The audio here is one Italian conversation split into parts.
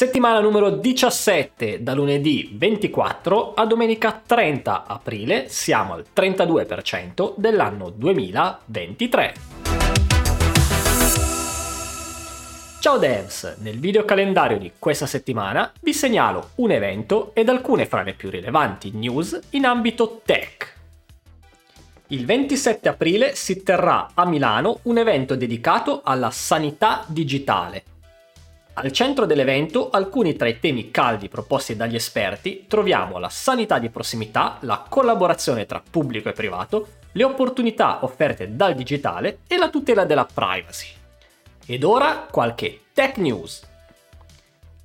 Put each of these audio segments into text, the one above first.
Settimana numero 17, da lunedì 24 a domenica 30 aprile, siamo al 32% dell'anno 2023. Ciao devs, nel video calendario di questa settimana vi segnalo un evento ed alcune fra le più rilevanti news in ambito tech. Il 27 aprile si terrà a Milano un evento dedicato alla sanità digitale al centro dell'evento, alcuni tra i temi caldi proposti dagli esperti, troviamo la sanità di prossimità, la collaborazione tra pubblico e privato, le opportunità offerte dal digitale e la tutela della privacy. Ed ora qualche tech news.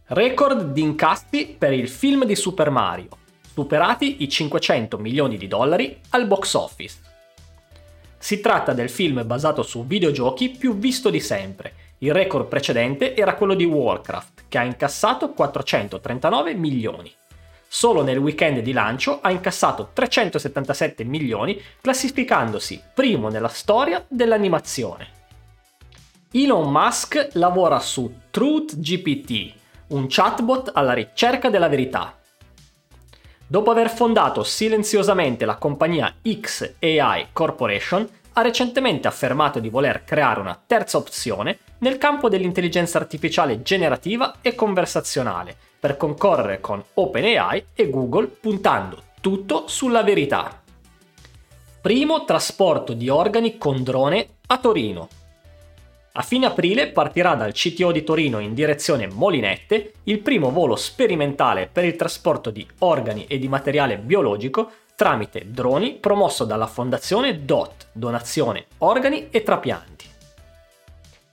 Record di incassi per il film di Super Mario, superati i 500 milioni di dollari al box office. Si tratta del film basato su videogiochi più visto di sempre il record precedente era quello di Warcraft, che ha incassato 439 milioni. Solo nel weekend di lancio ha incassato 377 milioni, classificandosi primo nella storia dell'animazione. Elon Musk lavora su TruthGPT, un chatbot alla ricerca della verità. Dopo aver fondato silenziosamente la compagnia XAI Corporation, ha recentemente affermato di voler creare una terza opzione nel campo dell'intelligenza artificiale generativa e conversazionale, per concorrere con OpenAI e Google puntando tutto sulla verità. Primo trasporto di organi con drone a Torino. A fine aprile partirà dal CTO di Torino in direzione Molinette il primo volo sperimentale per il trasporto di organi e di materiale biologico tramite droni promosso dalla fondazione DOT, donazione organi e trapianti.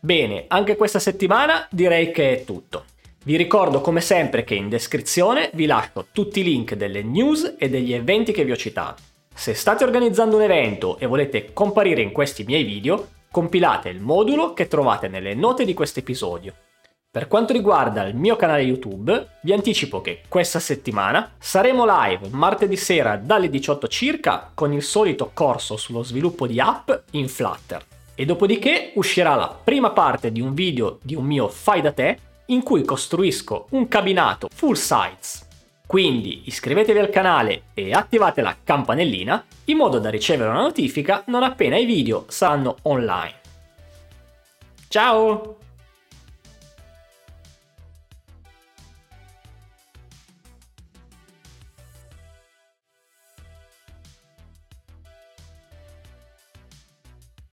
Bene, anche questa settimana direi che è tutto. Vi ricordo come sempre che in descrizione vi lascio tutti i link delle news e degli eventi che vi ho citato. Se state organizzando un evento e volete comparire in questi miei video, compilate il modulo che trovate nelle note di questo episodio per quanto riguarda il mio canale YouTube, vi anticipo che questa settimana saremo live martedì sera dalle 18 circa con il solito corso sullo sviluppo di app in Flutter. E dopodiché uscirà la prima parte di un video di un mio fai da te in cui costruisco un cabinato full size. Quindi iscrivetevi al canale e attivate la campanellina in modo da ricevere una notifica non appena i video saranno online. Ciao!